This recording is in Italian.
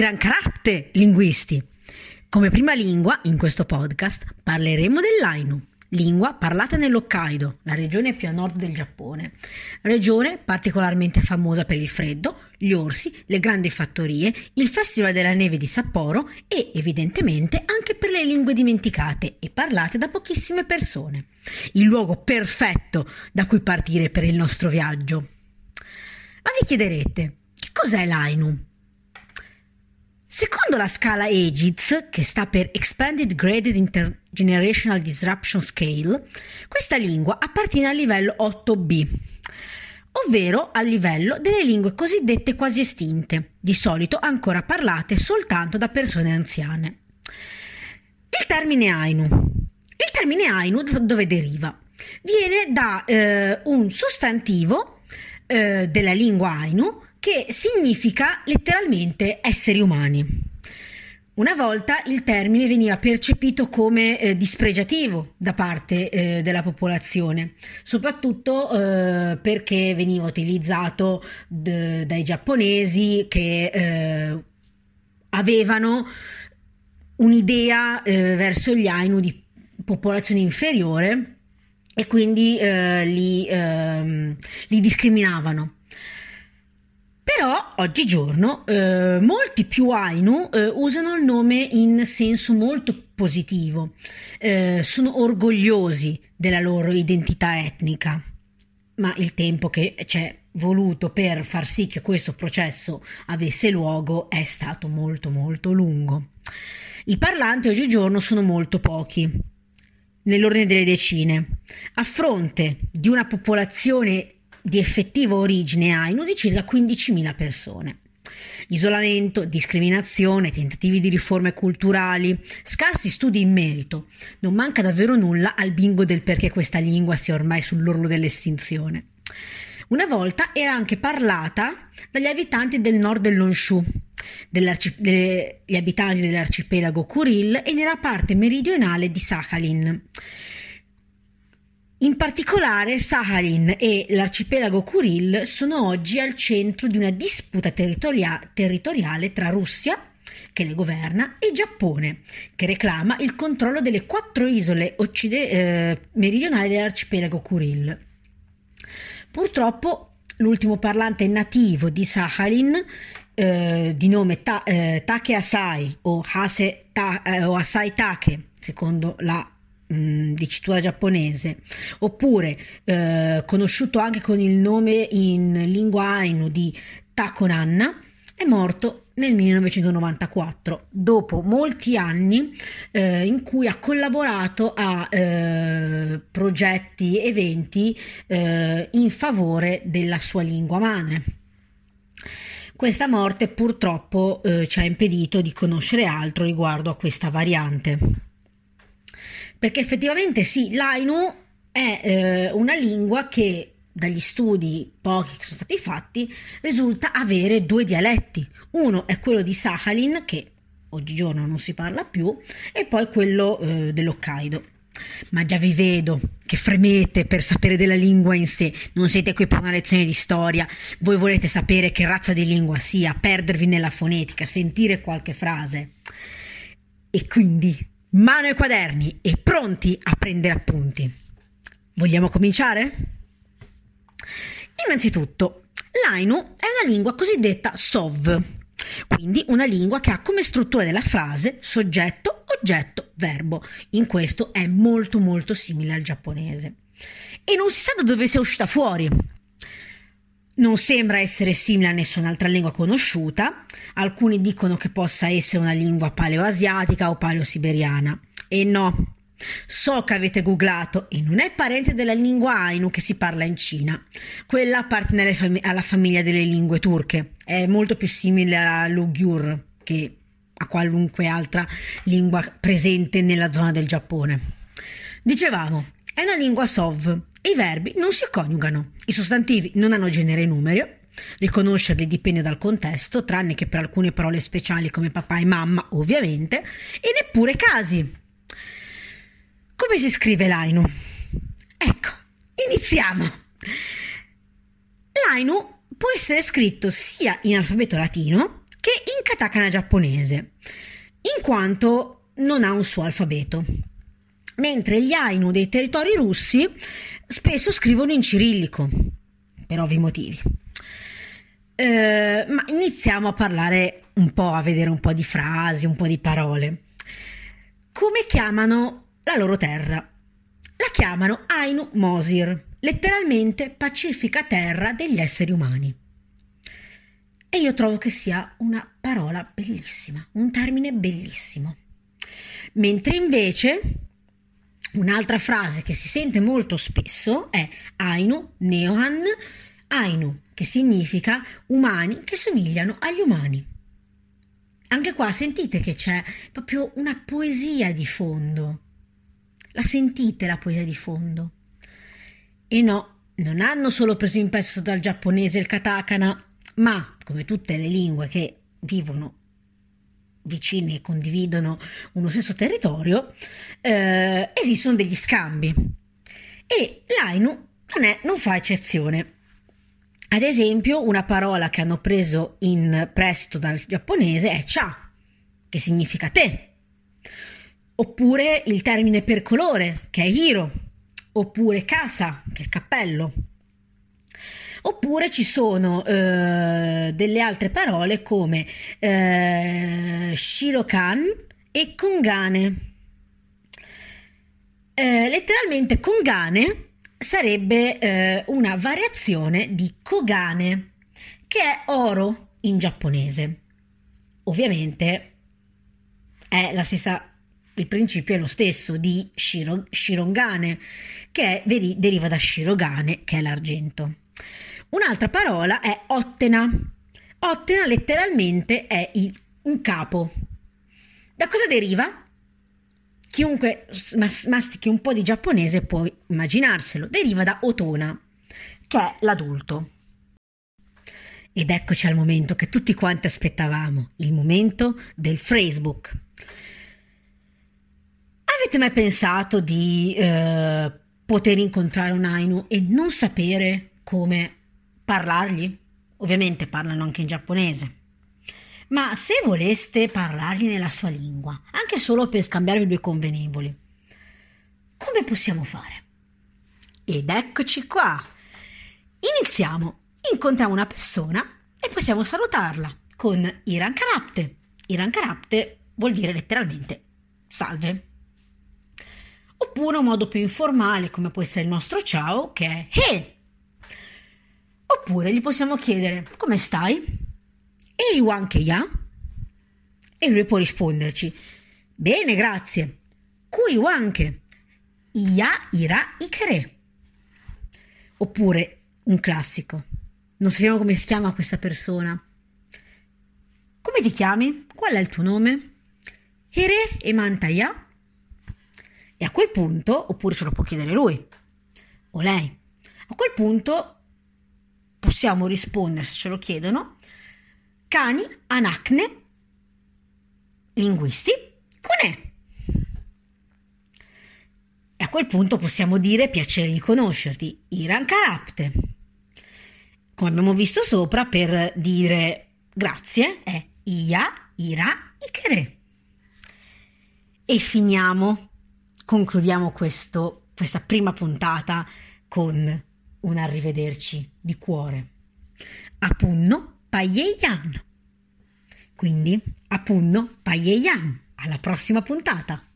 Irankarate linguisti. Come prima lingua, in questo podcast, parleremo dell'Ainu, lingua parlata nell'Hokkaido, la regione più a nord del Giappone. Regione particolarmente famosa per il freddo, gli orsi, le grandi fattorie, il Festival della Neve di Sapporo e, evidentemente, anche per le lingue dimenticate e parlate da pochissime persone. Il luogo perfetto da cui partire per il nostro viaggio. Ma vi chiederete, che cos'è l'Ainu? Secondo la scala EGIDS, che sta per Expanded Graded Intergenerational Disruption Scale, questa lingua appartiene al livello 8B, ovvero al livello delle lingue cosiddette quasi estinte, di solito ancora parlate soltanto da persone anziane. Il termine Ainu. Il termine Ainu da dove deriva? Viene da eh, un sostantivo eh, della lingua Ainu che significa letteralmente esseri umani. Una volta il termine veniva percepito come eh, dispregiativo da parte eh, della popolazione, soprattutto eh, perché veniva utilizzato d- dai giapponesi che eh, avevano un'idea eh, verso gli Ainu di popolazione inferiore e quindi eh, li, ehm, li discriminavano. Però oggigiorno eh, molti più Ainu eh, usano il nome in senso molto positivo, eh, sono orgogliosi della loro identità etnica, ma il tempo che c'è voluto per far sì che questo processo avesse luogo è stato molto molto lungo. I parlanti oggigiorno sono molto pochi, nell'ordine delle decine, a fronte di una popolazione di effettiva origine Ainu di circa 15.000 persone. Isolamento, discriminazione, tentativi di riforme culturali, scarsi studi in merito. Non manca davvero nulla al bingo del perché questa lingua sia ormai sull'orlo dell'estinzione. Una volta era anche parlata dagli abitanti del nord dell'Honshu, degli abitanti dell'arcipelago Kuril e nella parte meridionale di Sakhalin. In particolare Sahalin e l'arcipelago Kuril sono oggi al centro di una disputa territoria- territoriale tra Russia, che le governa, e Giappone, che reclama il controllo delle quattro isole occide- eh, meridionali dell'arcipelago Kuril. Purtroppo l'ultimo parlante nativo di Sahalin, eh, di nome Ta- eh, Take Asai o, Hase Ta- eh, o Asai Take, secondo la Mm, dicitura giapponese, oppure eh, conosciuto anche con il nome in lingua Ainu di Takonanna, è morto nel 1994, dopo molti anni eh, in cui ha collaborato a eh, progetti, eventi eh, in favore della sua lingua madre. Questa morte purtroppo eh, ci ha impedito di conoscere altro riguardo a questa variante. Perché effettivamente sì, l'Ainu è eh, una lingua che dagli studi pochi che sono stati fatti risulta avere due dialetti. Uno è quello di Sakhalin che oggigiorno non si parla più e poi quello eh, dell'Hokkaido. Ma già vi vedo che fremete per sapere della lingua in sé, non siete qui per una lezione di storia, voi volete sapere che razza di lingua sia, perdervi nella fonetica, sentire qualche frase. E quindi mano ai quaderni e pronti a prendere appunti. Vogliamo cominciare? Innanzitutto, l'Ainu è una lingua cosiddetta SOV, quindi una lingua che ha come struttura della frase soggetto, oggetto, verbo. In questo è molto molto simile al giapponese. E non si sa da dove sia uscita fuori. Non sembra essere simile a nessun'altra lingua conosciuta, alcuni dicono che possa essere una lingua paleoasiatica o paleosiberiana. E no, so che avete googlato e non è parente della lingua Ainu che si parla in Cina. Quella appartiene alla famiglia delle lingue turche, è molto più simile all'Ughur che a qualunque altra lingua presente nella zona del Giappone. Dicevamo, è una lingua SOV i verbi non si coniugano, i sostantivi non hanno genere e numero, riconoscerli dipende dal contesto, tranne che per alcune parole speciali come papà e mamma, ovviamente, e neppure casi. Come si scrive l'Ainu? Ecco, iniziamo. L'Ainu può essere scritto sia in alfabeto latino che in katakana giapponese, in quanto non ha un suo alfabeto. Mentre gli Ainu dei territori russi spesso scrivono in cirillico, per ovvi motivi. Eh, ma iniziamo a parlare un po', a vedere un po' di frasi, un po' di parole. Come chiamano la loro terra? La chiamano Ainu Mosir, letteralmente pacifica terra degli esseri umani. E io trovo che sia una parola bellissima, un termine bellissimo. Mentre invece un'altra frase che si sente molto spesso è Ainu Neohan Ainu, che significa umani che somigliano agli umani. Anche qua sentite che c'è proprio una poesia di fondo. La sentite la poesia di fondo? E no, non hanno solo preso in prestito dal giapponese il katakana, ma, come tutte le lingue che vivono vicine e condividono uno stesso territorio, eh, esistono degli scambi. E l'Ainu non, è, non fa eccezione. Ad esempio, una parola che hanno preso in prestito dal giapponese è cha, che significa te. Oppure il termine per colore, che è hiro. Oppure casa, che è cappello. Oppure ci sono eh, delle altre parole come eh, shirokan e kongane. Eh, letteralmente kongane sarebbe eh, una variazione di kogane, che è oro in giapponese. Ovviamente è la stessa il principio è lo stesso di shiro, shirongane, che è, deriva da shirogane, che è l'argento. Un'altra parola è ottena. Ottena letteralmente è il, un capo. Da cosa deriva? Chiunque mastichi un po' di giapponese può immaginarselo. Deriva da otona, che è l'adulto. Ed eccoci al momento che tutti quanti aspettavamo, il momento del phrasebook. Avete mai pensato di eh, poter incontrare un Ainu e non sapere come parlargli? Ovviamente parlano anche in giapponese. Ma se voleste parlargli nella sua lingua, anche solo per scambiarvi due convenevoli, come possiamo fare? Ed eccoci qua. Iniziamo. Incontriamo una persona e possiamo salutarla con Iran Karapte. Iran Karapte vuol dire letteralmente salve. Oppure un modo più informale, come può essere il nostro ciao, che è He. Oppure gli possiamo chiedere come stai? E Iwan che ya? E lui può risponderci bene, grazie. Kui wanke. Ya ira ikere. Oppure un classico. Non sappiamo come si chiama questa persona. Come ti chiami? Qual è il tuo nome? Here e mantaya? E a quel punto, oppure ce lo può chiedere lui o lei, a quel punto possiamo rispondere se ce lo chiedono cani, anacne, linguisti, conè. E a quel punto possiamo dire piacere di conoscerti, Iran Karapte. Come abbiamo visto sopra, per dire grazie è Ia, Ira, Ikere. E finiamo concludiamo questo, questa prima puntata con un arrivederci di cuore. Apunno Paieyan. Quindi, Apunno Paieyan. Alla prossima puntata.